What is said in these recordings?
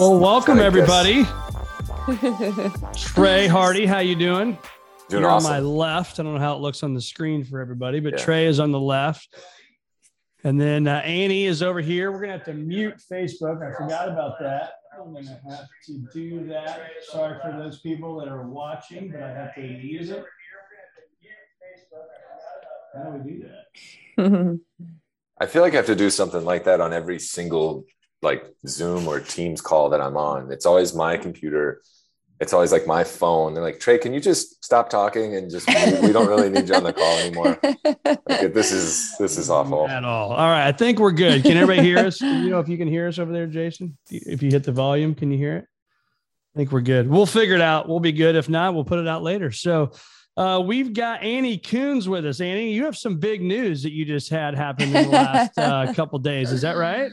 Well, welcome everybody. Trey Hardee, how you doing? Doing You're awesome. on my left. I don't know how it looks on the screen for everybody, but Yeah. Trey is on the left. And then uh, Annie is over here. We're gonna have to mute Facebook. I forgot about that. I'm gonna have to do that. Sorry for those people that are watching, but I have to use it. How do we do that? I feel like I have to do something like that on every single like Zoom or Teams call that I'm on. It's always my computer. It's always like my phone. They're like, Trey, can you just stop talking and just we, we don't really need you on the call anymore. Like, this is this is awful. At all. All right. I think we're good. Can everybody hear us? You know, if you can hear us over there, Jason, if you hit the volume, can you hear it? I think we're good. We'll figure it out. We'll be good. If not, we'll put it out later. So uh, we've got Annie Kunz with us. Annie, you have some big news that you just had happen in the last uh, couple days. Is that right?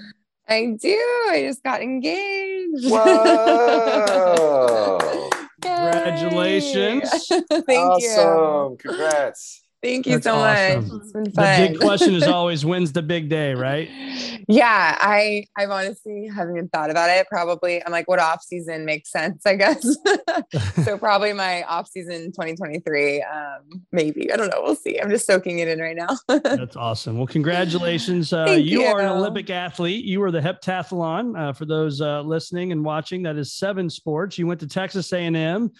I do. I just got engaged. Whoa. Congratulations. Thank you. awesome. Congrats. Thank you That's so awesome. much. It's been The big question is always when's the big day, right? yeah, I I've honestly haven't even thought about it. Probably I'm like, what off season makes sense, I guess. so probably my off season 2023. Um, maybe. I don't know. We'll see. I'm just soaking it in right now. That's awesome. Well, congratulations. Uh, Thank you, are an. Olympic athlete. You were the heptathlon. Uh, for those uh, listening and watching, that is seven sports. You went to Texas A&M.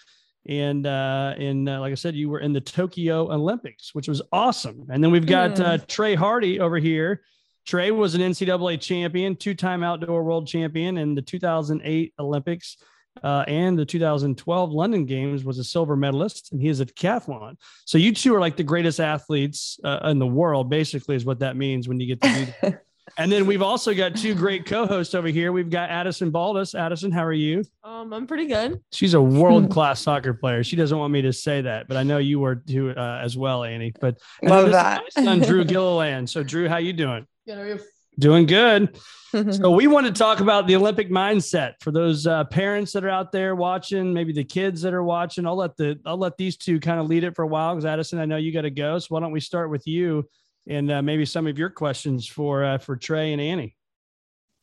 And uh, in uh, like I said, you were in the Tokyo Olympics, which was awesome. And then we've got uh, Trey Hardee over here. Trey was an NCAA champion, two-time outdoor world champion in the 2008 Olympics uh, and the 2012 London Games. Was a silver medalist, and he is a decathlon. So you two are like the greatest athletes uh, in the world, basically, is what that means when you get to do. and then we've also got two great co-hosts over here. We've got Addison Baldus. Addison, how are you? Um, I'm pretty good. She's a world-class soccer player. She doesn't want me to say that, but I know you were too uh, as well, Annie. But and Love that. my son Drew Gilliland. So Drew, how you doing? Good, how are you? Doing good. So we want to talk about the Olympic mindset for those uh, parents that are out there watching, maybe the kids that are watching. I'll let the I'll let these two kind of lead it for a while because Addison, I know you got to go. So why don't we start with you and uh, maybe some of your questions for uh, for Trey and Annie.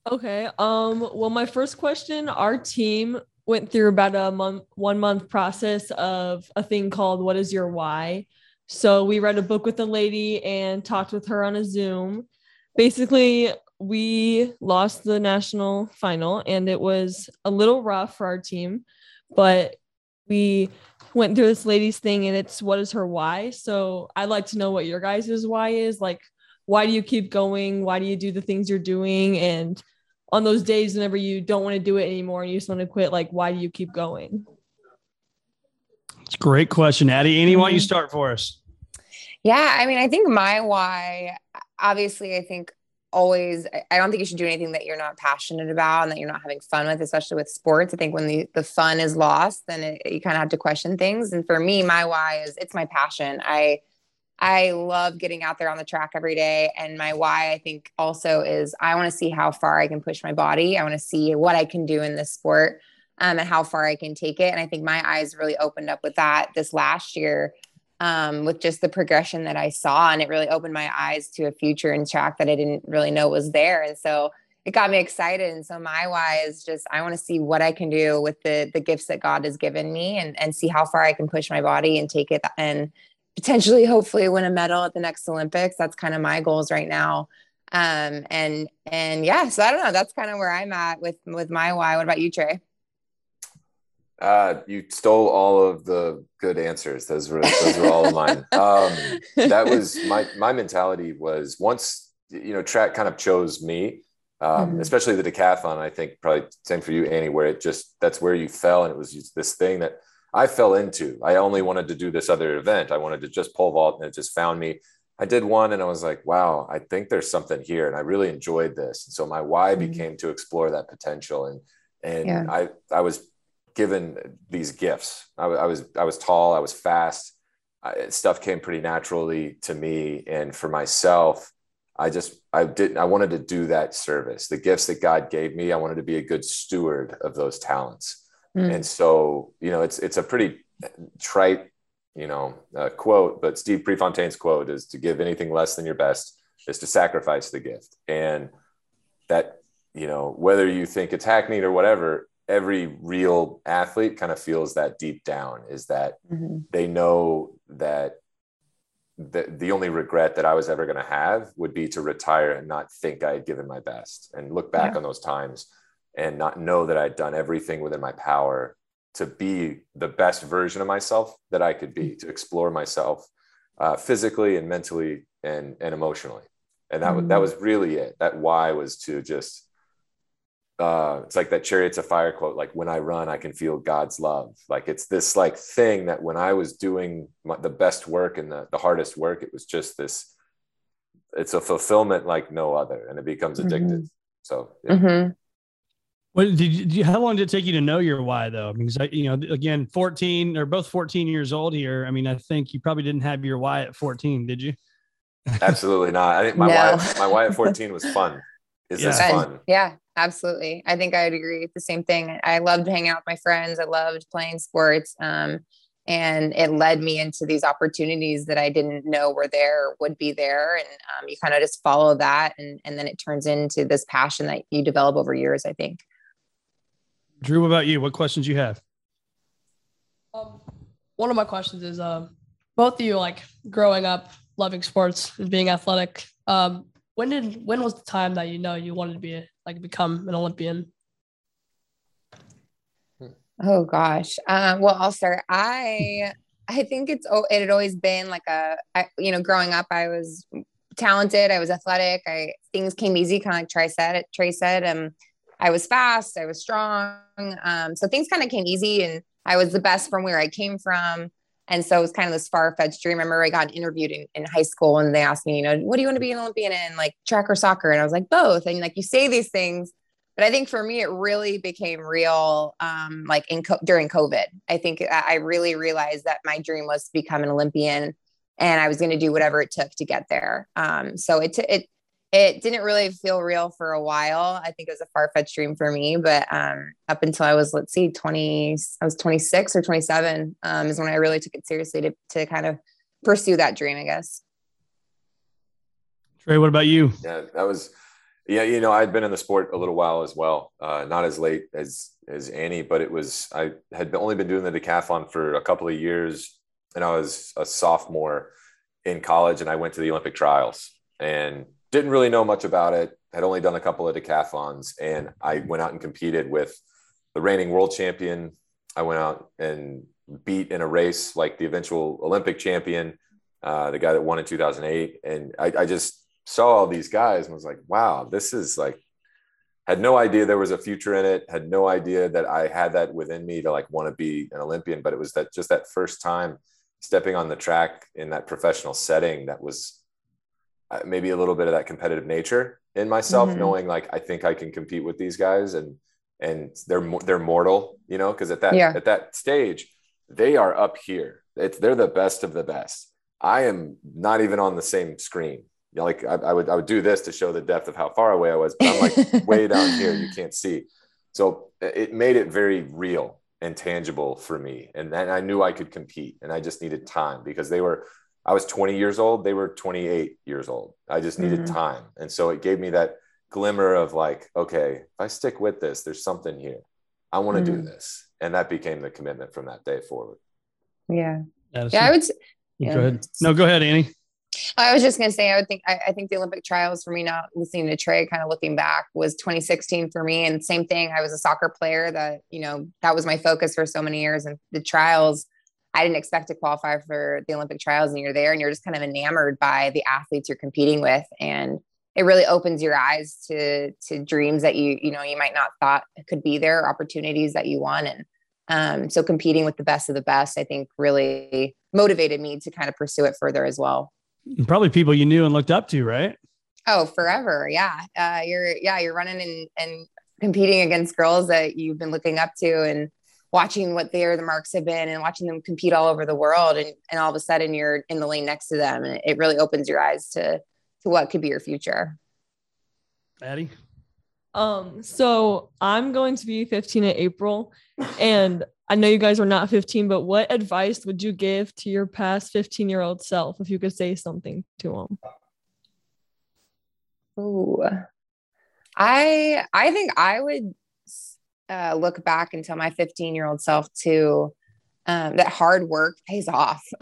Okay. Um, well, my first question, our team went through about a month, one month process of a thing called What is Your Why? So we read a book with a lady and talked with her on a Zoom. Basically, we lost the national final and it was a little rough for our team, but we went through this lady's thing and it's what is her why? So I'd like to know what your guys' why is. Like, why do you keep going? Why do you do the things you're doing? And on those days whenever you don't want to do it anymore and you just want to quit, like why do you keep going? It's a great question, Addie. Annie, why don't you mm-hmm. start for us? Yeah, I mean, I think my why, obviously, I think always, I- don't think you should do anything that you're not passionate about and that you're not having fun with, especially with sports. I think when the, the fun is lost, then it, you kind of have to question things. And for me, my why is it's my passion. I, I love getting out there on the track every day. And my why, I think, also is I want to see how far I can push my body. I want to see what I can do in this sport um, and how far I can take it. And I think my eyes really opened up with that this last year um, with just the progression that I saw. And it really opened my eyes to a future in track that I didn't really know was there. And so it got me excited. And so my why is just I want to see what I can do with the the gifts that God has given me and and see how far I can push my body and take it and potentially hopefully win a medal at the next Olympics. That's kind of my goals right now. Um and and yeah, so I don't know. That's kind of where I'm at with with my why. What about you, Trey? Uh, you stole all of the good answers. Those were those were all of mine. Um, that was my my mentality was once you know track kind of chose me, um, mm-hmm. especially the decathlon. I think probably same for you, Annie, where it just that's where you fell, and it was just this thing that I fell into. I only wanted to do this other event. I wanted to just pole vault, and it just found me. I did one, and I was like, wow, I think there's something here, and I really enjoyed this. And so my why mm-hmm. became to explore that potential, and and yeah. I I was given these gifts. I, I, was I was tall, I was fast. I, stuff came pretty naturally to me, and for myself, I just I didn't I wanted to do that service. The gifts that God gave me, I wanted to be a good steward of those talents. Mm. And so, you know, it's it's a pretty trite, you know, uh, quote, but Steve Prefontaine's quote is to give anything less than your best is to sacrifice the gift. And that, you know, whether you think it's hackneyed or whatever, every real athlete kind of feels that deep down is that mm-hmm. they know that the, the only regret that I was ever going to have would be to retire and not think I had given my best and look back yeah. on those times and not know that I'd done everything within my power to be the best version of myself that I could be, to explore myself uh, physically and mentally and, and emotionally. And that, mm-hmm. that was really it. That why was to just uh it's like that chariots of fire quote like when i run i can feel god's love like it's this like thing that when i was doing my, the best work and the, the hardest work it was just this it's a fulfillment like no other and it becomes addictive mm-hmm. so yeah. mm-hmm. What did you, did you, how long did it take you to know your why though? Because I, you know, again, 14 or both 14 years old here. I mean, I think you probably didn't have your why at 14, did you? Absolutely not. I think my no. why, my why at 14 was fun. Is yeah. this fun? Yeah. Absolutely. I think I'd agree with the same thing. I loved hanging out with my friends. I loved playing sports. Um, and it led me into these opportunities that I didn't know were there, or would be there. And um, you kind of just follow that. And, and then it turns into this passion that you develop over years, I think. Drew, what about you? What questions you have? Um, one of my questions is um, both of you, like growing up, loving sports, and being athletic. Um, when did when was the time that you know you wanted to be a, like become an Olympian? Oh gosh. Um, well, I'll start. I I think it's oh, it had always been like a I, you know growing up I was talented. I was athletic. I things came easy, kind of like Trey said. Trey said, um, I was fast. I was strong. Um, so things kind of came easy, and I was the best from where I came from. And so it was kind of this far fetched dream. I remember I got interviewed in, in, high school and they asked me, you know, what do you want to be an Olympian in, like track or soccer? And I was like, both. And like you say these things, but I think for me, it really became real, um, like in co- during COVID. I think I really realized that my dream was to become an Olympian, and I was going to do whatever it took to get there. Um, so it t- it it didn't really feel real for a while. I think it was a far fetched dream for me, but um, up until I was, let's see, 20, I was 26 or 27 um, is when I really took it seriously to, to kind of pursue that dream, I guess. Trey, what about you? Yeah, that was, yeah, you know, I'd been in the sport a little while as well. Uh, not as late as, as Annie, but it was, I had only been doing the decathlon for a couple of years and I was a sophomore in college and I went to the Olympic trials and didn't really know much about it. Had only done a couple of decathlons, and I went out and competed with the reigning world champion. I went out and beat in a race like the eventual Olympic champion, uh, the guy that won in 2008. And I, I just saw all these guys and was like, wow, this is like, had no idea there was a future in it. Had no idea that I had that within me to like want to be an Olympian. But it was that just that first time stepping on the track in that professional setting that was maybe a little bit of that competitive nature in myself, mm-hmm. knowing like I think I can compete with these guys and and they're they're mortal, you know, because at that yeah. at that stage they are up here. It's they're the best of the best. I am not even on the same screen. You know, like I, I would I would do this to show the depth of how far away I was, but I'm like way down here. You can't see. So it made it very real and tangible for me. And then I knew I could compete and I just needed time because they were I was 20 years old, they were 28 years old. I just needed mm-hmm. time. And so it gave me that glimmer of like, okay, if I stick with this, there's something here. I want to mm-hmm. do this. And that became the commitment from that day forward. Yeah. Yeah, I would yeah. Go ahead. No, go ahead, Annie. I was just going to say, I would think, I, I, think the Olympic trials for me, not listening to Trey, kind of looking back, was 2016 for me. And same thing, I was a soccer player that, you know, that was my focus for so many years. And the trials, I didn't expect to qualify for the Olympic trials. And you're there and you're just kind of enamored by the athletes you're competing with. And it really opens your eyes to, to dreams that you, you know, you might not thought could be there, opportunities that you want. And um, so competing with the best of the best, I think really motivated me to kind of pursue it further as well. Probably people you knew and looked up to, right? Oh, forever. Yeah. Uh, you're, yeah, you're running and, and competing against girls that you've been looking up to and watching what their the marks have been and watching them compete all over the world. And, and all of a sudden you're in the lane next to them. And it really opens your eyes to, to what could be your future. Addie? Um, so I'm going to be 15 in April and I know you guys are not 15, but what advice would you give to your past 15 year old self if you could say something to him? Ooh, I I think I would uh, look back and tell my 15 year old self to um, that hard work pays off.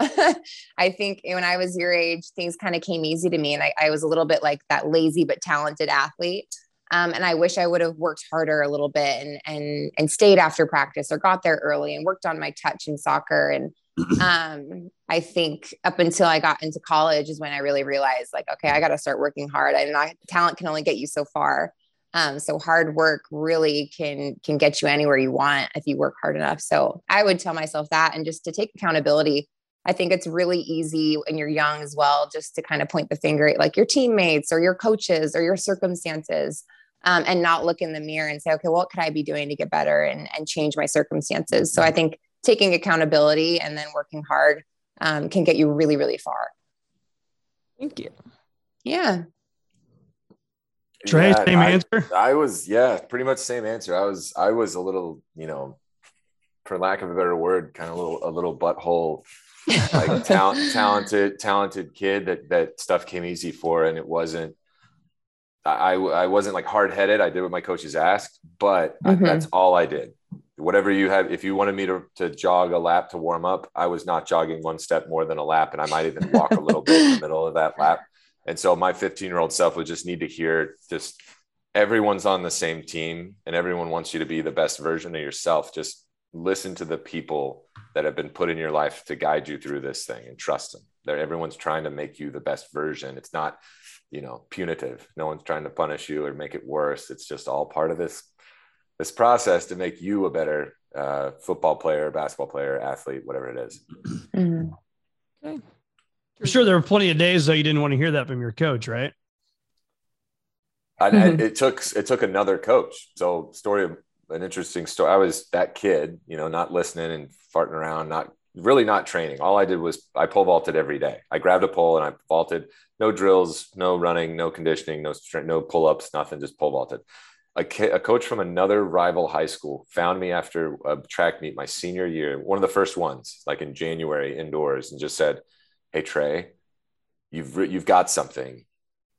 I think when I was your age, things kind of came easy to me, and I, I was a little bit like that lazy but talented athlete. Um, and I wish I would have worked harder a little bit and and and stayed after practice or got there early and worked on my touch in soccer. And um, I think up until I got into college is when I really realized like, okay, I got to start working hard. And I, talent can only get you so far. Um, so hard work really can can get you anywhere you want if you work hard enough. So I would tell myself that and just to take accountability. I think it's really easy when you're young as well, just to kind of point the finger at like your teammates or your coaches or your circumstances um, and not look in the mirror and say, okay, what could I be doing to get better and, and change my circumstances? So I think taking accountability and then working hard um, can get you really, really far. Thank you. Yeah. Trey, yeah, same I, answer. I was, yeah, pretty much same answer. I was, I was a little, you know, for lack of a better word, kind of a little, a little butthole, like talent, talented, talented kid that that stuff came easy for, and it wasn't I, I wasn't like hard headed. I did what my coaches asked, but mm-hmm. I, that's all I did. Whatever you have, if you wanted me to, to jog a lap to warm up, I was not jogging one step more than a lap. And I might even walk a little bit in the middle of that lap. And so my 15 year old self would just need to hear just everyone's on the same team and everyone wants you to be the best version of yourself. Just listen to the people that have been put in your life to guide you through this thing and trust them. They're, everyone's trying to make you the best version. It's not you know punitive no one's trying to punish you or make it worse it's just all part of this this process to make you a better uh, football player basketball player athlete whatever it is. Mm-hmm. okay i'm sure there were plenty of days though you didn't want to hear that from your coach right I, mm-hmm. it took it took another coach so story of an interesting story i was that kid you know not listening and farting around not really not training. All I did was I pole vaulted every day. I grabbed a pole and I vaulted. No drills, no running, no conditioning, no no pull ups, nothing. Just pole vaulted. A, a, coach from another rival high school found me after a track meet my senior year, one of the first ones, like in January indoors, and just said, "Hey Trey, you've you've got something.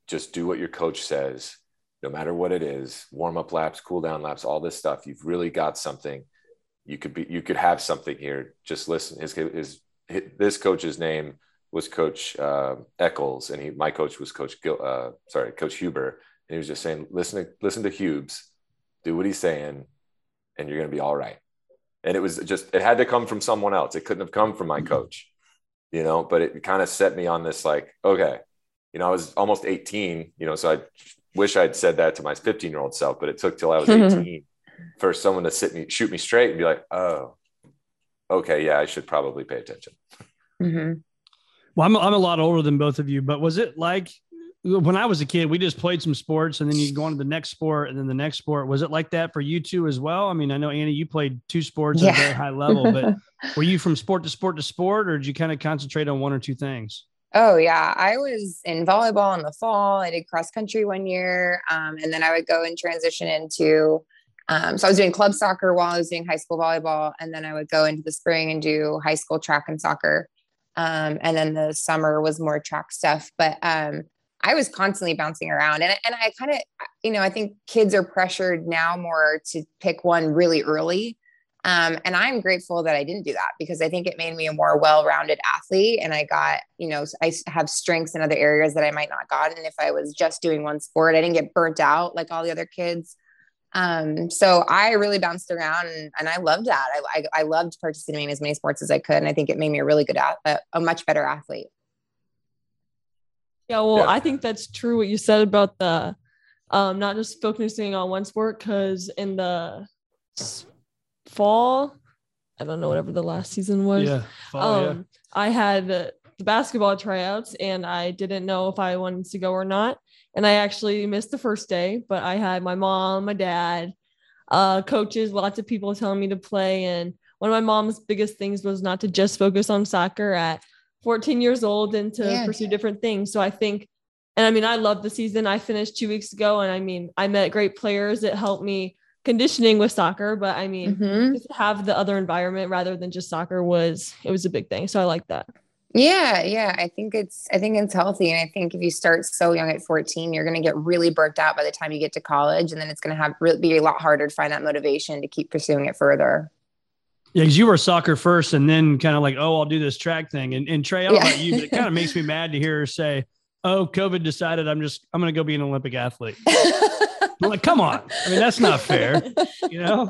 Just do what your coach says, no matter what it is. Warm up laps, cool down laps, all this stuff. You've really got something." you could be you could have something here. Just listen. His his, his this coach's name was Coach uh, Eccles, and he my coach was Coach Gil, uh, sorry Coach Huber, and he was just saying listen to listen to Hubes, do what he's saying, and you're gonna be all right. And it was just it had to come from someone else. It couldn't have come from my mm-hmm. coach, you know. But it kind of set me on this like okay, you know I was almost 18, you know, so I wish I'd said that to my 15 year old self, but it took till I was 18 for someone to sit me, shoot me straight and be like, oh, okay, yeah, I should probably pay attention. Mm-hmm. Well, I'm, I'm a lot older than both of you, but was it like when I was a kid, we just played some sports and then you go on to the next sport and then the next sport. Was it like that for you two as well? I mean, I know Annie, you played two sports yeah. at a very high level, but were you from sport to sport to sport or did you kind of concentrate on one or two things? Oh yeah, I was in volleyball in the fall. I did cross country one year, um, and then I would go and transition into um, so I was doing club soccer while I was doing high school volleyball, and then I would go into the spring and do high school track and soccer. Um, and then the summer was more track stuff. But um, I was constantly bouncing around, and and I kind of, you know, I think kids are pressured now more to pick one really early. Um, and I'm grateful that I didn't do that because I think it made me a more well-rounded athlete. And I got, you know, I have strengths in other areas that I might not gotten if I was just doing one sport. I didn't get burnt out like all the other kids. Um, so I really bounced around and, and I loved that. I, I, I, loved participating in as many sports as I could. And I think it made me a really good, a, a much better athlete. Yeah. Well, yeah. I think that's true. What you said about the, um, not just focusing on one sport. Cause in the fall, I don't know, whatever the last season was. Yeah. Fall, um, yeah. I had the basketball tryouts and I didn't know if I wanted to go or not and I actually missed the first day, but I had my mom, my dad, uh, coaches, lots of people telling me to play. And one of my mom's biggest things was not to just focus on soccer at 14 years old and to yeah. pursue different things. So I think, and I mean, I love the season. I finished two weeks ago, and I mean, I met great players. It helped me conditioning with soccer, but I mean, mm-hmm. just have the other environment rather than just soccer was it was a big thing. So I like that. Yeah, yeah. I think it's I think it's healthy. And I think if you start so young at 14, you're gonna get really burnt out by the time you get to college. And then it's gonna have really be a lot harder to find that motivation to keep pursuing it further. Yeah, because you were soccer first and then kind of like, oh, I'll do this track thing. And, and Trey, I don't yeah. know about you, but it kind of makes me mad to hear her say, Oh, COVID decided I'm just I'm gonna go be an Olympic athlete. like, come on. I mean, that's not fair, you know?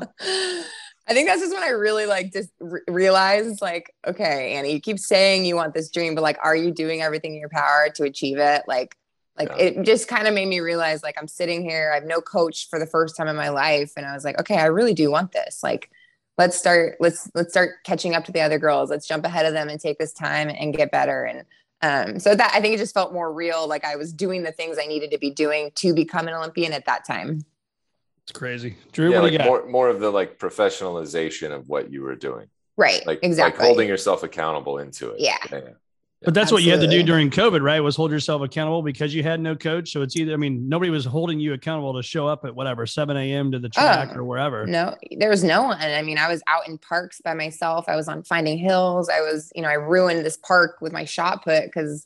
I think that's just when I really like just re- realized like, okay, Annie, you keep saying you want this dream, but like, are you doing everything in your power to achieve it? Like, like yeah. it just kind of made me realize like I'm sitting here, I have no coach for the first time in my life. And I was like, okay, I really do want this. Like, let's start, let's, let's start catching up to the other girls. Let's jump ahead of them and take this time and get better. And um, so that I think it just felt more real. Like I was doing the things I needed to be doing to become an Olympian at that time. It's crazy. Drew, yeah, what like more, more of the like professionalization of what you were doing. Right. Like exactly. Like holding yourself accountable into it. Yeah. yeah. But that's Absolutely. what you had to do during COVID, right? Was hold yourself accountable because you had no coach. So it's either, I mean, nobody was holding you accountable to show up at whatever, 7 a.m. to the ah, track oh, or wherever. No, there was no one. I mean, I was out in parks by myself. I was on Finding Hills. I was, you know, I ruined this park with my shot put because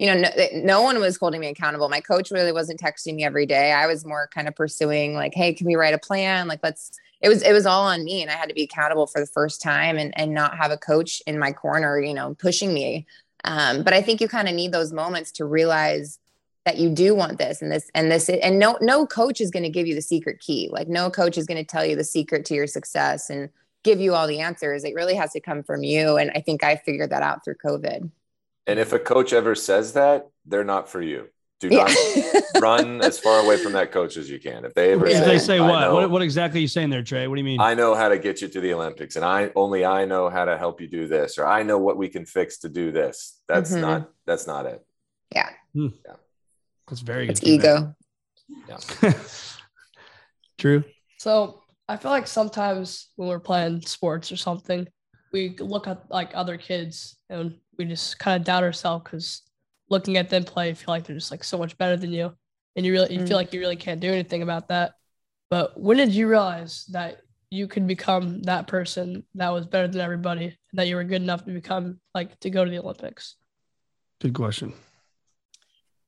you know, no, no, one was holding me accountable. My coach really wasn't texting me every day. I was more kind of pursuing like, Hey, can we write a plan? Like, let's, it was, it was all on me. And I had to be accountable for the first time and, and not have a coach in my corner, you know, pushing me. Um, but I think you kind of need those moments to realize that you do want this and this and this and no no coach is going to give you the secret key. Like no coach is going to tell you the secret to your success and give you all the answers. It really has to come from you and i think i figured that out through covid. And if a coach ever says that, they're not for you. Do not yeah. run as far away from that coach as you can. If they ever if say, they say what? Know, what? What exactly are you saying there, Trey? What do you mean? I know how to get you to the Olympics, and I only I know how to help you do this, or I know what we can fix to do this. That's mm-hmm. not that's not it. Yeah. Hmm. Yeah. That's very good. It's ego. Yeah. True. So I feel like sometimes when we're playing sports or something, we look at like other kids and we just kind of doubt ourselves because looking at them play, feel like they're just like so much better than you, and you really you mm. feel like you really can't do anything about that. But when did you realize that you could become that person that was better than everybody, and that you were good enough to become like to go to the Olympics? Good question.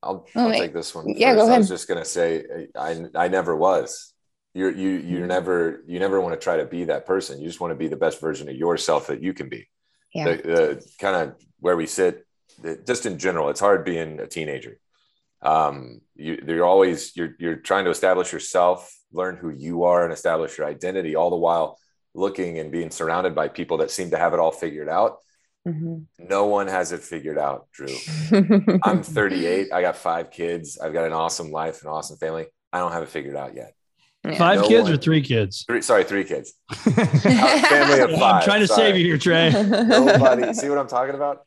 I'll, I'll take this one. Yeah, first. go ahead. I was just gonna say I I never was. You're you you mm. never you never want to try to be that person. You just want to be the best version of yourself that you can be. Yeah. The, the kind of where we sit, just in general, it's hard being a teenager. Um, you, you're always you're you're trying to establish yourself, learn who you are, and establish your identity, all the while looking and being surrounded by people that seem to have it all figured out. Mm-hmm. No one has it figured out, Drew. I'm 38. I got five kids. I've got an awesome life, an awesome family. I don't have it figured out yet. Yeah. Five no kids one, or three kids? Three, sorry, three kids. family of five. I'm trying to sorry. save you here, Trey. Nobody, see what I'm talking about?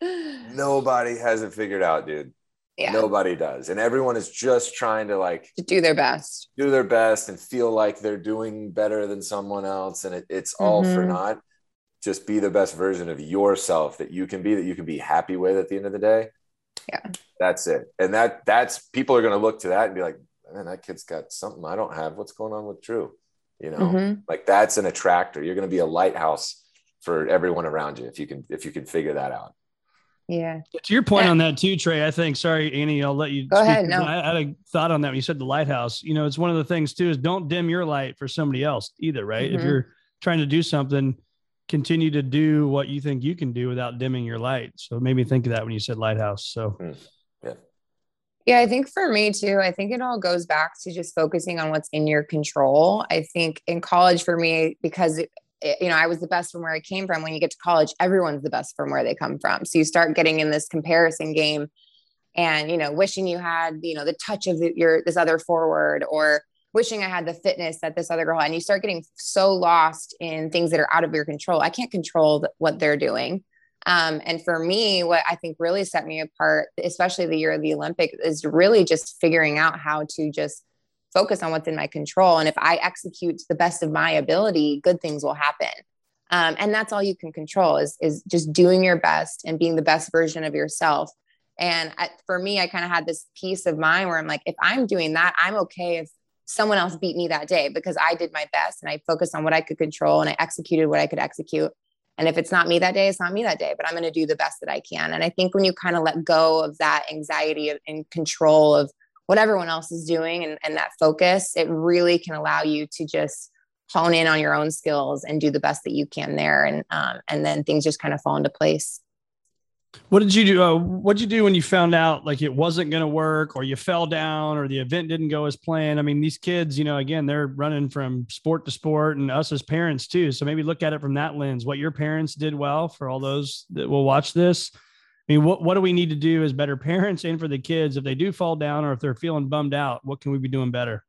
Nobody has it figured out, dude. Yeah. Nobody does. And everyone is just trying to like to do their best, do their best and feel like they're doing better than someone else. And it, it's all mm-hmm. for naught. Just be the best version of yourself that you can be, that you can be happy with at the end of the day. Yeah. That's it. And that that's people are going to look to that and be like, man, that kid's got something I don't have. What's going on with Drew? You know, mm-hmm. like that's an attractor. You're going to be a lighthouse for everyone around you if you can if you can figure that out. Yeah. To your point yeah. on that too, Trey. I think. Sorry, Annie. I'll let you. Go speak. ahead. No. I had a thought on that. When you said the lighthouse. You know, it's one of the things too is don't dim your light for somebody else either, right? Mm-hmm. If you're trying to do something, continue to do what you think you can do without dimming your light. So it made me think of that when you said lighthouse. So yeah. Yeah, I think for me too, I think it all goes back to just focusing on what's in your control. I think in college for me, because it, you know, I was the best from where I came from. When you get to college, everyone's the best from where they come from. So you start getting in this comparison game and, you know, wishing you had, you know, the touch of the, your, this other forward or wishing I had the fitness that this other girl had. And you start getting so lost in things that are out of your control. I can't control what they're doing. Um, and for me, what I think really set me apart, especially the year of the Olympics, is really just figuring out how to just focus on what's in my control. And if I execute to the best of my ability, good things will happen. Um, and that's all you can control is, is just doing your best and being the best version of yourself. And I, for me, I kind of had this peace of mind where I'm like, if I'm doing that, I'm okay if someone else beat me that day because I did my best and I focused on what I could control and I executed what I could execute. And if it's not me that day, it's not me that day, but I'm going to do the best that I can. And I think when you kind of let go of that anxiety and control of what everyone else is doing and, and that focus, it really can allow you to just hone in on your own skills and do the best that you can there. And, um, and then things just kind of fall into place. What did you do? Uh, what did you do when you found out like it wasn't going to work, or you fell down, or the event didn't go as planned? I mean, these kids, you know, again, they're running from sport to sport, and us as parents too. So maybe look at it from that lens. What your parents did well for all those that will watch this. I mean, what what do we need to do as better parents and for the kids if they do fall down or if they're feeling bummed out? What can we be doing better?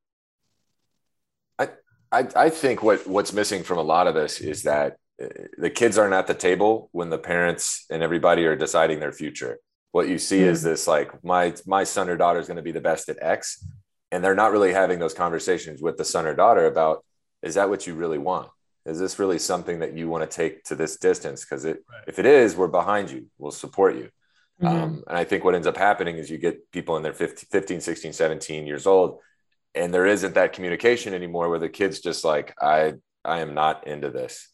I I, I think what what's missing from a lot of this is that the kids aren't at the table when the parents and everybody are deciding their future. What you see mm-hmm. is this like my my son or daughter is going to be the best at X, and they're not really having those conversations with the son or daughter about is that what you really want? Is this really something that you want to take to this distance? Because it right. if it is, we're behind you. We'll support you. Mm-hmm. Um, and I think what ends up happening is you get people in their 15, 15, 16, 17 years old, and there isn't that communication anymore where the kids just like, I I am not into this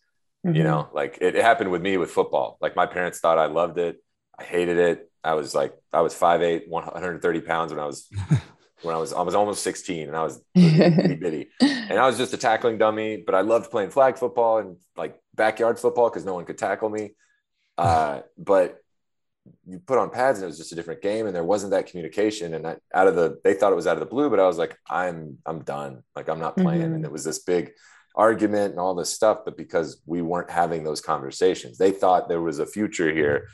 Mm-hmm. You know, like it, it, happened with me with football. Like my parents thought I loved it. I hated it. I was like, I was 5'8, 130 pounds when I was when I was I was almost 16 and I was bitty bitty. And I was just a tackling dummy, but I loved playing flag football and like backyard football because no one could tackle me. Uh, but you put on pads and it was just a different game and there wasn't that communication and I, out of the they thought it was out of the blue but i was like i'm i'm done like i'm not playing mm-hmm. and it was this big argument and all this stuff, but because we weren't having those conversations, they thought there was a future here.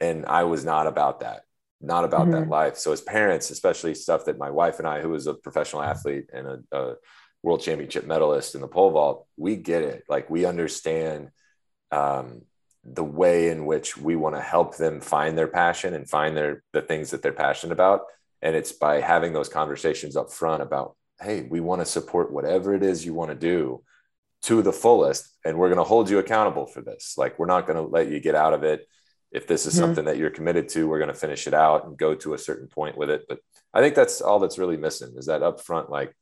And I was not about that, not about mm-hmm. that life. So, as parents, especially stuff that my wife and I, who was a professional athlete and a, a world championship medalist in the pole vault, we get it. Like, we understand um, the way in which we want to help them find their passion and find their the things that they're passionate about. And it's by having those conversations up front about hey, we want to support whatever it is you want to do to the fullest and we're going to hold you accountable for this like we're not going to let you get out of it if this is mm-hmm. something that you're committed to we're going to finish it out and go to a certain point with it but i think that's all that's really missing is that upfront like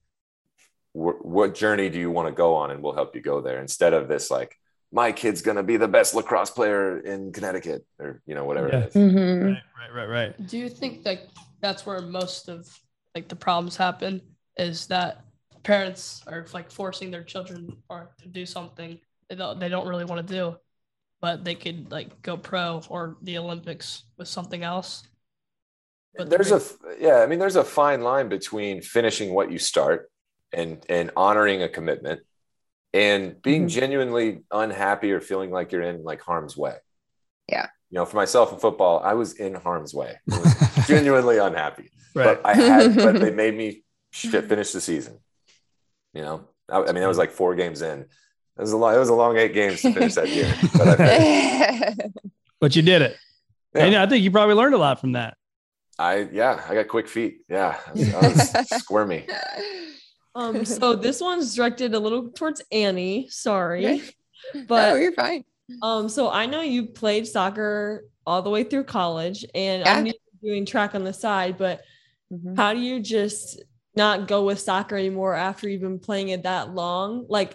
wh- what journey do you want to go on and we'll help you go there instead of this like my kid's going to be the best lacrosse player in connecticut or you know whatever yeah. it is. Mm-hmm. right right right right do you think that that's where most of like the problems happen is that parents are like forcing their children or to do something they don't, they don't really want to do, but they could like go pro or the Olympics with something else. But there's a yeah, I mean, there's a fine line between finishing what you start and and honoring a commitment and being mm-hmm. genuinely unhappy or feeling like you're in like harm's way. Yeah. You know, for myself in football, I was in harm's way. genuinely unhappy. Right. But I had but they made me finish the season. You know, I, I mean, that was like four games in. It was a long, it was a long eight games to finish that year. But, but you did it. Yeah. And I think you probably learned a lot from that. I yeah, I got quick feet. Yeah, I was, I was squirmy. Um, so this one's directed a little towards Annie. Sorry, but no, you're fine. Um, so I know you played soccer all the way through college, and yeah. I'm doing track on the side. But mm-hmm. how do you just not go with soccer anymore after you've been playing it that long. Like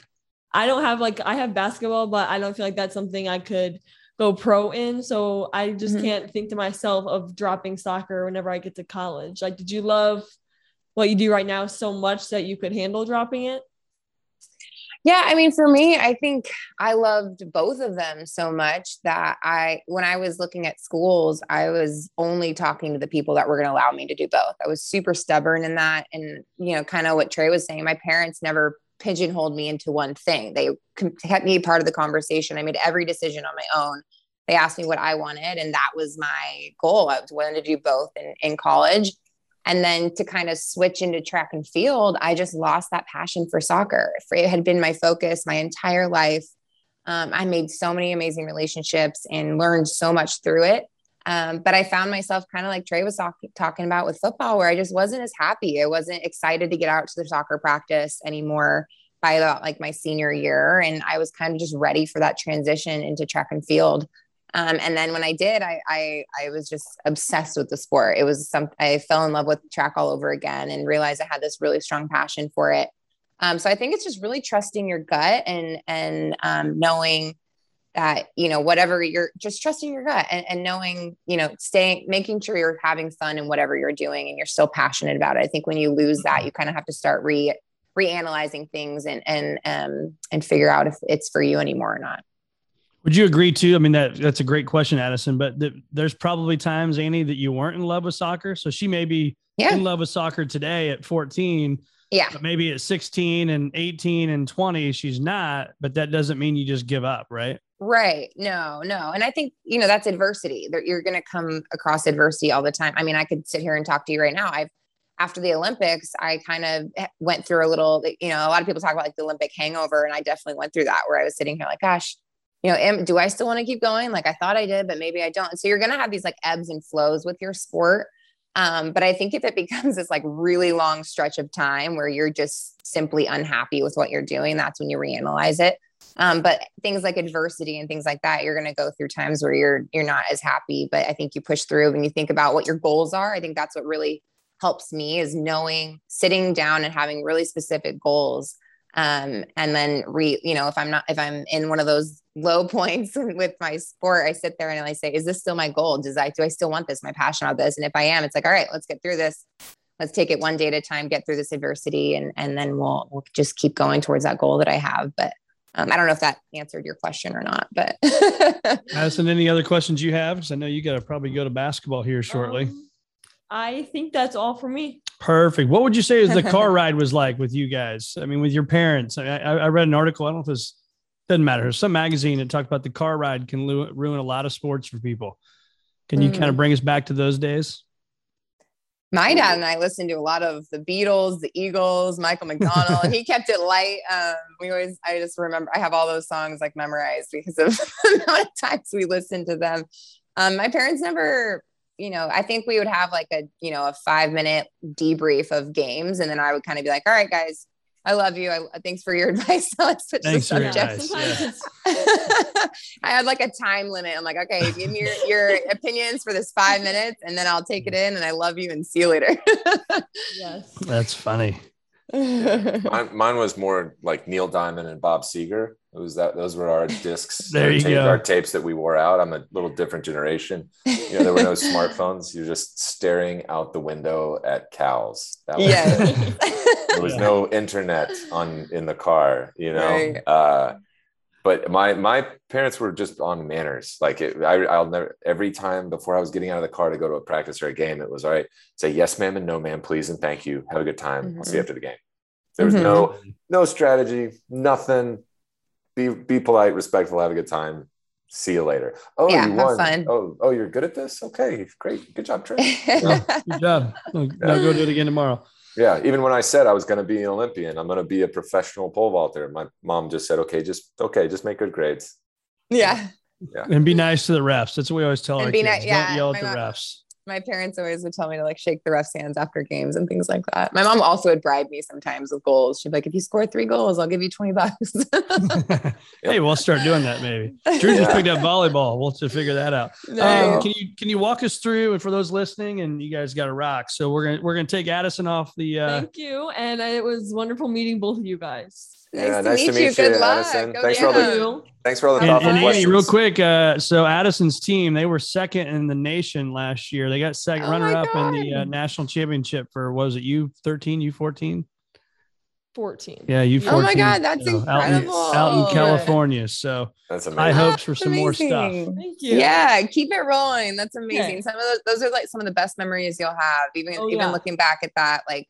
I don't have like I have basketball, but I don't feel like that's something I could go pro in. So I just mm-hmm. can't think to myself of dropping soccer whenever I get to college. Like, did you love what you do right now so much that you could handle dropping it? Yeah, I mean, for me, I think I loved both of them so much that I, when I was looking at schools, I was only talking to the people that were going to allow me to do both. I was super stubborn in that. And, you know, kind of what Trey was saying, my parents never pigeonholed me into one thing. They kept me part of the conversation. I made every decision on my own. They asked me what I wanted, and that was my goal. I was wanting to do both in, in college. And then to kind of switch into track and field, I just lost that passion for soccer. It had been my focus my entire life. Um, I made so many amazing relationships and learned so much through it. Um, but I found myself kind of like Trey was talk- talking about with football, where I just wasn't as happy. I wasn't excited to get out to the soccer practice anymore by like my senior year. And I was kind of just ready for that transition into track and field. Um, and then when I did, I, I, I was just obsessed with the sport. It was some I fell in love with track all over again and realized I had this really strong passion for it. Um, so I think it's just really trusting your gut and and um, knowing that you know whatever you're just trusting your gut and, and knowing you know staying making sure you're having fun in whatever you're doing and you're still passionate about it. I think when you lose that, you kind of have to start re reanalyzing things and and um, and figure out if it's for you anymore or not. Would you agree too? I mean, that that's a great question, Addison. But th- there's probably times, Annie, that you weren't in love with soccer. So she may be yeah. in love with soccer today at 14. Yeah. But maybe at 16 and 18 and 20, she's not. But that doesn't mean you just give up, right? Right. No, no. And I think, you know, that's adversity. That you're going to come across adversity all the time. I mean, I could sit here and talk to you right now. I've after the Olympics, I kind of went through a little, you know, a lot of people talk about like the Olympic hangover. And I definitely went through that where I was sitting here like, gosh, you know, am, do I still want to keep going? Like I thought I did, but maybe I don't. So you're going to have these like ebbs and flows with your sport. Um, but I think if it becomes this like really long stretch of time where you're just simply unhappy with what you're doing, that's when you reanalyze it. Um, but things like adversity and things like that, you're going to go through times where you're you're not as happy. But I think you push through when you think about what your goals are. I think that's what really helps me is knowing, sitting down and having really specific goals um, and then re you know if i'm not if i'm in one of those low points with my sport i sit there and i say is this still my goal does i do i still want this my passion about this and if i am it's like all right let's get through this let's take it one day at a time get through this adversity and and then we'll we'll just keep going towards that goal that i have but um, I don't know if that answered your question or not, but Addison, any other questions you have? Because I know you got to probably go to basketball here shortly. Um, I think that's all for me. Perfect. What would you say is the car ride was like with you guys? I mean, with your parents. I, I read an article. I don't know if this doesn't matter. Some magazine that talked about the car ride can ruin a lot of sports for people. Can you mm. kind of bring us back to those days? My dad and I listened to a lot of the Beatles, the Eagles, Michael McDonald, he kept it light. Um, we always, I just remember, I have all those songs like memorized because of the amount of times we listened to them. Um, my parents never you know, I think we would have like a, you know, a five minute debrief of games. And then I would kind of be like, all right, guys, I love you. I, thanks for your advice. let's switch thanks the subject. Yeah. I had like a time limit. I'm like, okay, give me your, your opinions for this five minutes and then I'll take it in and I love you and see you later. yes. That's funny. mine, mine was more like Neil Diamond and Bob Seger. It was that those were our discs. there you tape, go. Our tapes that we wore out. I'm a little different generation. You know, there were no smartphones. You're just staring out the window at cows. That was yeah. there was no internet on in the car. You know. Right. Uh, but my my parents were just on manners. Like it, I, I'll never. Every time before I was getting out of the car to go to a practice or a game, it was all right. Say yes, ma'am, and no, ma'am, please, and thank you. Have a good time. Mm-hmm. I'll see you mm-hmm. after the game. There was mm-hmm. no no strategy, nothing be be polite, respectful, have a good time. See you later. Oh, yeah, you won. Fun. Oh, oh, you're good at this. Okay, great, good job, Trey. Yeah. good job. Now go do it again tomorrow. Yeah, even when I said I was going to be an Olympian, I'm going to be a professional pole vaulter. My mom just said, "Okay, just okay, just make good grades." Yeah. Yeah. And be nice to the refs. That's what we always tell and our kids. Ni- yeah, Don't yell at the mom, refs my parents always would tell me to like shake the refs' hands after games and things like that. My mom also would bribe me sometimes with goals. She'd be like, if you score three goals, I'll give you 20 bucks. hey, we'll start doing that maybe. Drew just picked up volleyball. We'll have to figure that out. Um, can you can you walk us through and for those listening and you guys got to rock. So we're gonna we're gonna take Addison off the uh Thank you. And it was wonderful meeting both of you guys. Yeah, nice, to meet, you. Good Addison. Luck. Thanks for all the thanks for all the and, thoughtful and questions. Annie, real quick, uh, so Addison's team they were second in the nation last year. They got second oh runner up in the uh, national championship for what was it U thirteen U fourteen? 14. Yeah, you. Oh my God, that's so Out in, incredible. out in California, so That's high amazing. hopes for some more stuff. Thank you. Yeah, keep it rolling. That's amazing. Okay. Some of those, those are like some of the best memories you'll have. Even Oh, even yeah. looking back at that, like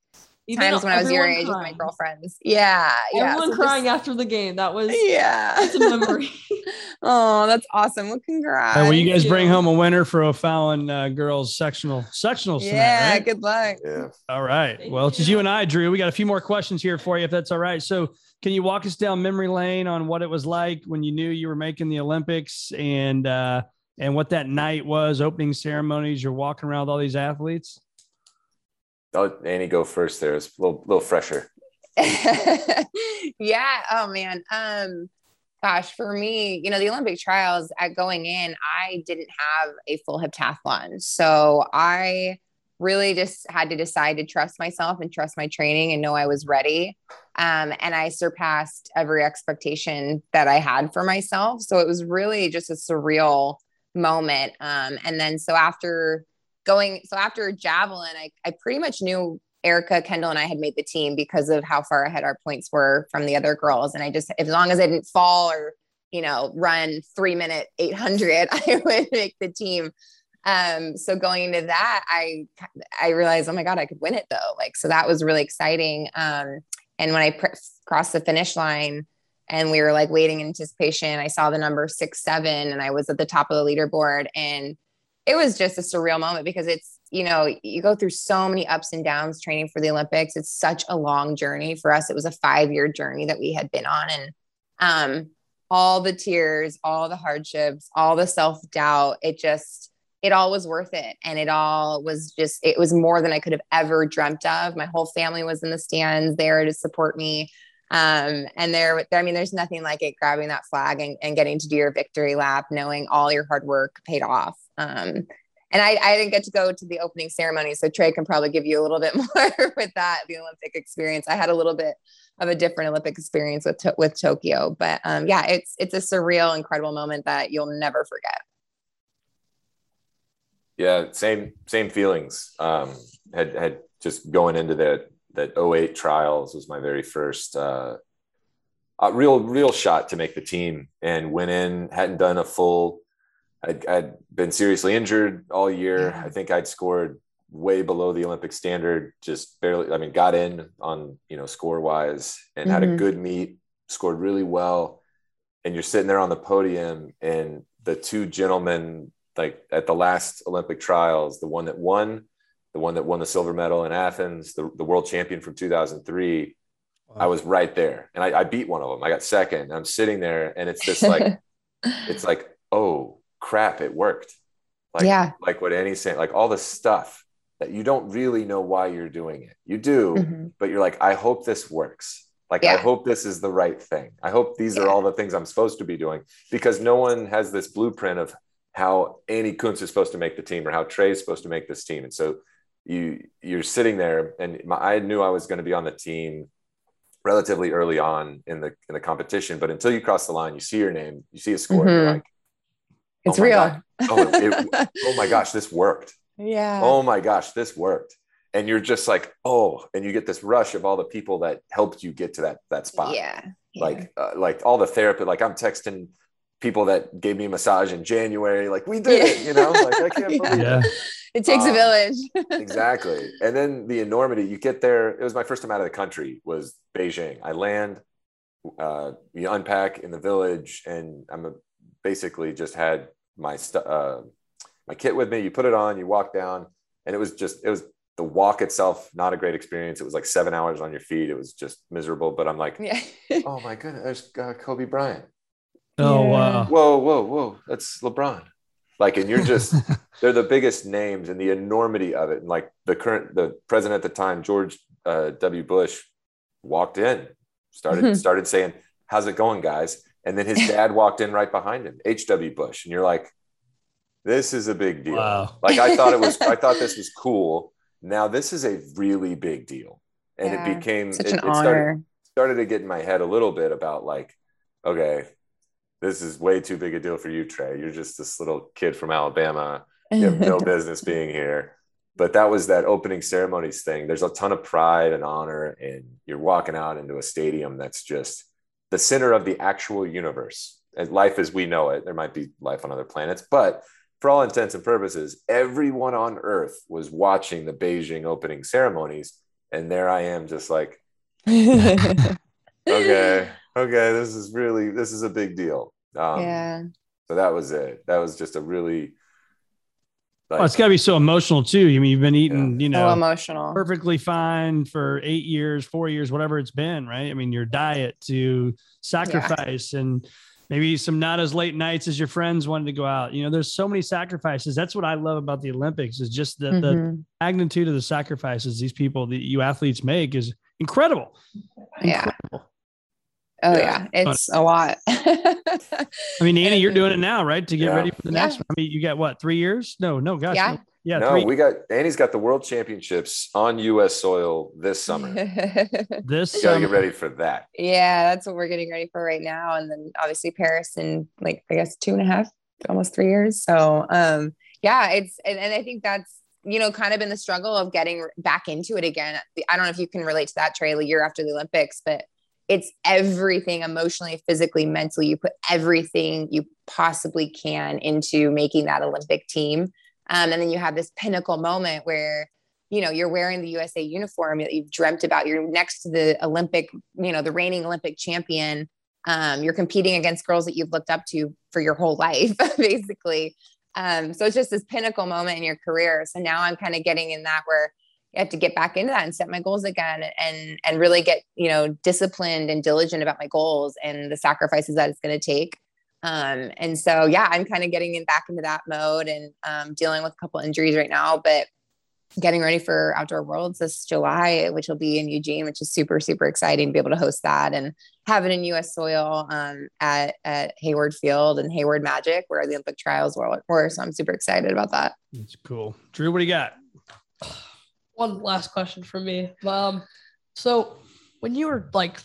Even times when I was your everyone age with my girlfriends. Yeah, yeah. Everyone so crying just- after the game. That was yeah. that's a memory. oh, that's awesome. Well, congrats. Will you guys you. bring home a winner for O'Fallon uh, girls sectional sectionals tonight? yeah, right? good luck. Yeah. All right. Thank well, it's just you. you and I, Drew. We got a few more questions here for you, if that's all right. So, can you walk us down memory lane on what it was like when you knew you were making the Olympics and uh, and what that night was, opening ceremonies? You're walking around with all these athletes. I'll Annie go first. There, it's a little, little fresher. yeah. Oh man. Um, gosh, for me, you know, the Olympic trials at going in, I didn't have a full heptathlon. So I really just had to decide to trust myself and trust my training and know I was ready. Um, and I surpassed every expectation that I had for myself. So it was really just a surreal moment. Um, and then so after going, so after javelin, I, I pretty much knew Erica, Kendell, and I had made the team because of how far ahead our points were from the other girls. And I just, as long as I didn't fall or, you know, run three minute 800, I would make the team. Um, so going into that, I, I realized, oh my God, I could win it though. Like, so that was really exciting. Um, and when I pr- crossed the finish line and we were like waiting in anticipation, I saw the number six, seven, and I was at the top of the leaderboard and it was just a surreal moment because it's you know you go through so many ups and downs training for the olympics. It's such a long journey for us. It was a five year journey that we had been on and um all the tears all the hardships all the self-doubt it just it all was worth it. And it all was just it was more than i could have ever dreamt of. My whole family was in the stands there to support me. Um and there i mean there's nothing like it grabbing that flag and, and getting to do your victory lap knowing all your hard work paid off um and I, I didn't get to go to the opening ceremony so trey can probably give you a little bit more with that the olympic experience i had a little bit of a different olympic experience with to- with tokyo but um yeah it's it's a surreal incredible moment that you'll never forget Yeah, same same feelings. Um, had had just going into that that 08 trials was my very first uh, uh, real real shot to make the team and went in hadn't done a full. I'd, I'd been seriously injured all year. I think I'd scored way below the Olympic standard, just barely. I mean, got in on you know score wise and had a Mhm. good meet, scored really well, and you're sitting there on the podium and the two gentlemen like at the last Olympic trials, the one that won, the one that won the silver medal in Athens, the, the world champion from 2003. I was right there and I, I beat one of them. I got second. I'm sitting there and it's just like, it's like, oh crap, it worked. Like, Yeah. like what Annie's saying, like all the stuff that you don't really know why you're doing it. You do, Mhm. but you're like, I hope this works. Like, I hope this is the right thing. I hope these are all the things I'm supposed to be doing because no one has this blueprint of how Annie Kunz is supposed to make the team or how Trey's supposed to make this team. And so you you're sitting there, and my, I knew I was going to be on the team relatively early on in the in the competition, but until you cross the line, you see your name, you see a score, and you're like, it's oh real oh, it, oh my gosh, this worked yeah oh my gosh, this worked. And you're just like, oh, and you get this rush of all the people that helped you get to that that spot. yeah Like, uh, like all the therapy. Like I'm texting people that gave me a massage in January. Like we did it, you know. Like I can't believe Yeah. it takes a Um, village exactly. And then the enormity. You get there. It was my first time out of the country. Was Beijing. I land. Uh, you unpack in the village, and I'm a, basically just had my stu- uh, my kit with me. You put it on. You walk down, and it was just it was the walk itself not a great experience. It was like seven hours on your feet. It was just miserable. But I'm like, yeah oh my goodness, there's uh, Kobe Bryant. Oh Yeah. wow. Whoa, whoa, whoa, that's LeBron. Like, and you're just they're the biggest names and the enormity of it. And like the current the president at the time, George uh, W. Bush, walked in, started started saying, "How's it going, guys?" And then his dad walked in right behind him, H.W. Bush, and you're like, "This is a big deal." Wow. Like I thought it was, I thought this was cool. Now this is a really big deal, and Yeah, it became such it, an it started honor started to get in my head a little bit about like, okay, this is way too big a deal for you, Trey. You're just this little kid from Alabama. You have no business being here. but that was that opening ceremonies thing. There's a ton of pride and honor, and you're walking out into a stadium that's just the center of the actual universe. And life as we know it, there might be life on other planets, but for all intents and purposes, everyone on Earth was watching the Beijing opening ceremonies, and there I am, just like, okay, okay, this is really this is a big deal. Um, yeah. So that was it. That was just a really like, oh, it's got to be so emotional too. I mean, you've been eating, yeah. you know, so emotional, perfectly fine for eight years, four years, whatever it's been, right? I mean, your diet to sacrifice yeah. and maybe some not as late nights as your friends wanted to go out. You know, there's so many sacrifices. That's what I love about the Olympics is just the, mm-hmm. the magnitude of the sacrifices these people, the you athletes make is incredible. Yeah. Incredible. Oh yeah, it's a lot. I mean, Annie, you're doing it now, right? To get yeah. ready for the next one. I mean, you got what, three years? No, no, gosh. Yeah. No. Yeah. No, three. we got Annie's got the world championships on US soil this summer. this you gotta get ready for that. Yeah, that's what we're getting ready for right now. And then obviously Paris in like I guess two and a half, almost three years. So um yeah, it's and, and I think that's you know, kind of been the struggle of getting back into it again. I don't know if you can relate to that, Trey, a year after the Olympics, but it's everything emotionally, physically, mentally. You put everything you possibly can into making that Olympic team. Um, and then you have this pinnacle moment where, you know, you're wearing the USA uniform that you've dreamt about. You're next to the Olympic, you know, the reigning Olympic champion. Um, you're competing against girls that you've looked up to for your whole life, basically. Um, so it's just this pinnacle moment in your career. So now I'm kind of getting in that where I have to get back into that and set my goals again and and really get you know disciplined and diligent about my goals and the sacrifices that it's going to take. Um, and so yeah i'm kind of getting in back into that mode and um, dealing with a couple injuries right now but getting ready for outdoor worlds this july which will be in eugene which is super super exciting to be able to host that and have it in us soil um, at, at hayward field and hayward magic where the olympic trials were, were so i'm super excited about that. It's cool. Drew what do you got one last question for me. Um, so when you were like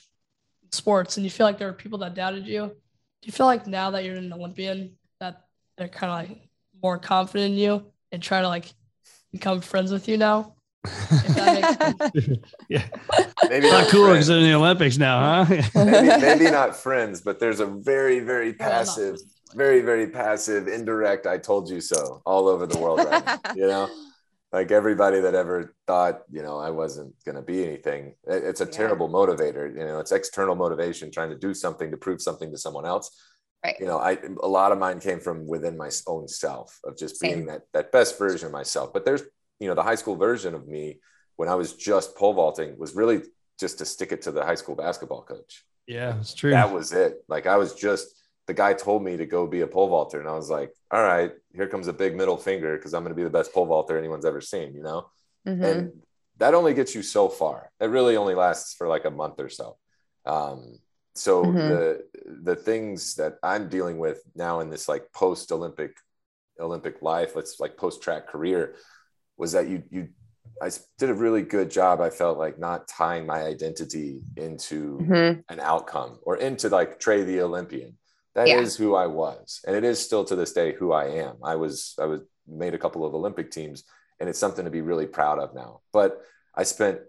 sports and you feel like there were people that doubted you, do you feel like now that you're an Olympian that they're kind of like more confident in you and try to like become friends with you now? yeah, maybe not, not cool because they're in the Olympics now, huh? maybe, maybe not friends, but there's a very, very passive, very, very passive, indirect "I told you so" all over the world right now. You know, like everybody that ever thought you know i wasn't going to be anything it's a yeah. terrible motivator you know it's external motivation trying to do something to prove something to someone else. Right. You know i a lot of mine came from within my own self of just Same. being that that best version of myself. But there's you know the high school version of me when i was just pole vaulting was really just to stick it to the high school basketball coach. Yeah it's true. That was it. Like i was just the guy told me to go be a pole vaulter and i was like all right here comes a big middle finger because i'm going to be the best pole vaulter anyone's ever seen you know mm-hmm. and that only gets you so far it really only lasts for like a month or so um, so mm-hmm. the the things that i'm dealing with now in this like post olympic olympic life let's like post track career was that you you I did a really good job. I felt like not tying my identity into mm-hmm. an outcome or into like Trey the Olympian. That yeah. is who I was, and it is still to this day who I am. I was I was made a couple of Olympic teams, and it's something to be really proud of now. But I spent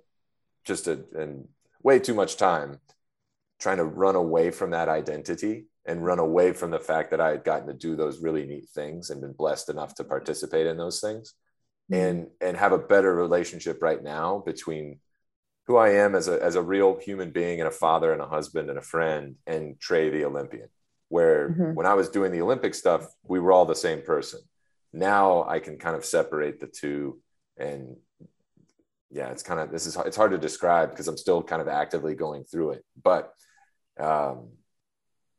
just a and way too much time trying to run away from that identity and run away from the fact that I had gotten to do those really neat things and been blessed enough to participate in those things mm-hmm. and and have a better relationship right now between who I am as a as a real human being and a father and a husband and a friend and Trey the Olympian where mm-hmm. when I was doing the Olympic stuff, we were all the same person. Now I can kind of separate the two and yeah, it's kind of this is it's hard to describe because I'm still kind of actively going through it. But um,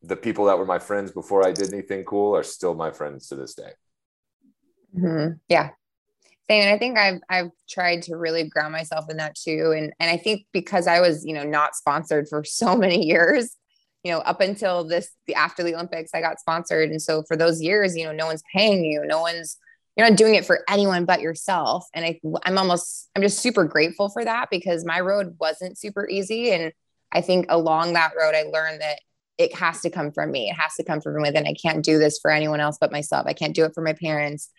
the people that were my friends before I did anything cool are still my friends to this day. Mm-hmm. Yeah, same. And I think I've I've tried to really ground myself in that too. And and I think because I was you know not sponsored for so many years, you know, up until this, after the Olympics, I got sponsored. And so for those years, you know, no one's paying you, no one's, you're not doing it for anyone but yourself. And I, I'm almost, I'm just super grateful for that because my road wasn't super easy. And I think along that road, I learned that it has to come from me. It has to come from within. I can't do this for anyone else but myself. I can't do it for my parents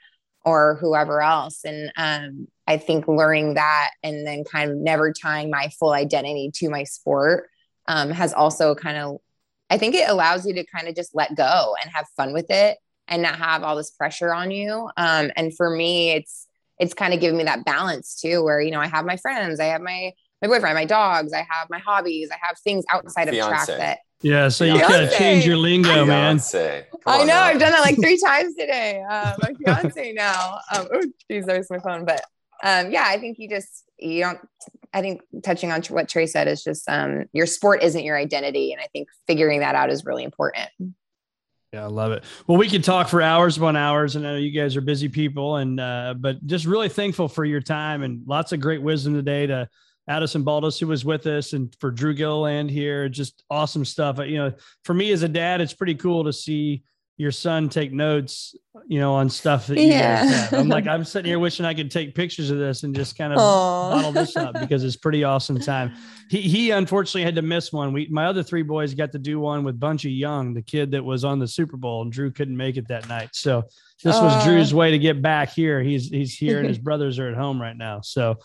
or whoever else. And um, I think learning that and then kind of never tying my full identity to my sport um, has also kind of, I think it allows you to kind of just let go and have fun with it and not have all this pressure on you. Um, and for me, it's, it's kind of giving me that balance too, where, you know, I have my friends, I have my, my boyfriend, my dogs, I have my hobbies, I have things outside of track that yeah, so you gotta change your lingo, man. I know. I've done that like three times today. Uh, my fiance now. Um, oh, geez, there's my phone. But um, yeah, I think you just you don't. I think touching on what Trey said is just um, your sport isn't your identity, and I think figuring that out is really important. Yeah, I love it. Well, we could talk for hours upon hours, and I know you guys are busy people, and uh, but just really thankful for your time and lots of great wisdom today to Addison Baldus, who was with us, and for Drew Gilliland here. Just awesome stuff. You know, for me as a dad, it's pretty cool to see your son take notes, you know, on stuff that you yeah. I'm like, I'm sitting here wishing I could take pictures of this and just kind of Aww. bottle this up because it's pretty awesome time. He he unfortunately had to miss one. We my other three boys got to do one with Bunchy Young, the kid that was on the Super Bowl, and Drew couldn't make it that night. So this was Drew's way to get back here. He's he's here, and his brothers are at home right now. So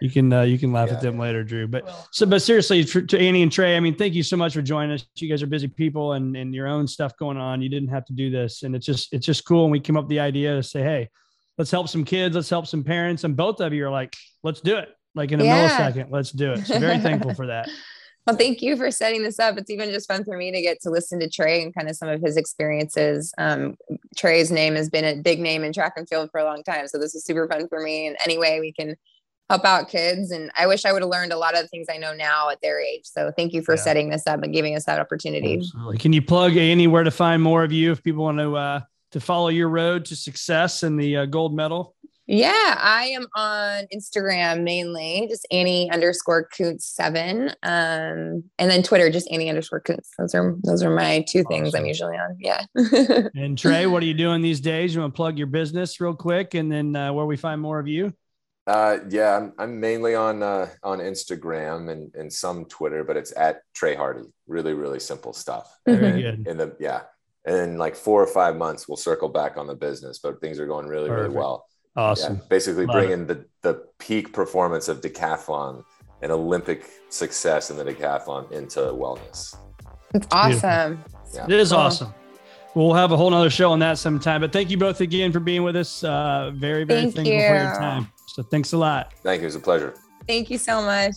you can uh, you can laugh yeah. at them later, Drew. But so but seriously, to Annie and Trey, I mean, thank you so much for joining us. You guys are busy people and and your own stuff going on. You didn't have to do this, and it's just it's just cool. And we came up with the idea to say, hey, let's help some kids, let's help some parents, and both of you are like, let's do it. Like in a yeah. millisecond, let's do it. So very thankful for that. Well, thank you for setting this up. It's even just fun for me to get to listen to Trey and kind of some of his experiences. Um, Trey's name has been a big name in track and field for a long time. So this is super fun for me. And any way we can help out kids. And I wish I would have learned a lot of the things I know now at their age. So thank you for yeah. setting this up and giving us that opportunity. Absolutely. Can you plug anywhere to find more of you if people want to uh, to follow your road to success and the uh, gold medal? Yeah, I am on Instagram mainly, just Annie underscore Kunz seven, um, and then Twitter just Annie underscore Kunz. Those are those are my two things I'm usually on. Yeah. and Trey, what are you doing these days? You want to plug your business real quick, and then uh, where we find more of you? Uh, yeah, I'm, I'm mainly on uh, on Instagram and, and some Twitter, but it's at Trey Hardee. Really, really simple stuff. Very good. In the yeah, and in like four or five months, we'll circle back on the business, but things are going really, Perfect. really well. Awesome. Yeah, basically Love bringing the, the peak performance of decathlon and Olympic success in the decathlon into wellness. It's awesome. Yeah. It is cool. awesome. We'll have a whole nother show on that sometime. But thank you both again for being with us. Uh, very, very thank thankful you. for your time. So thanks a lot. Thank you. It was a pleasure. Thank you so much.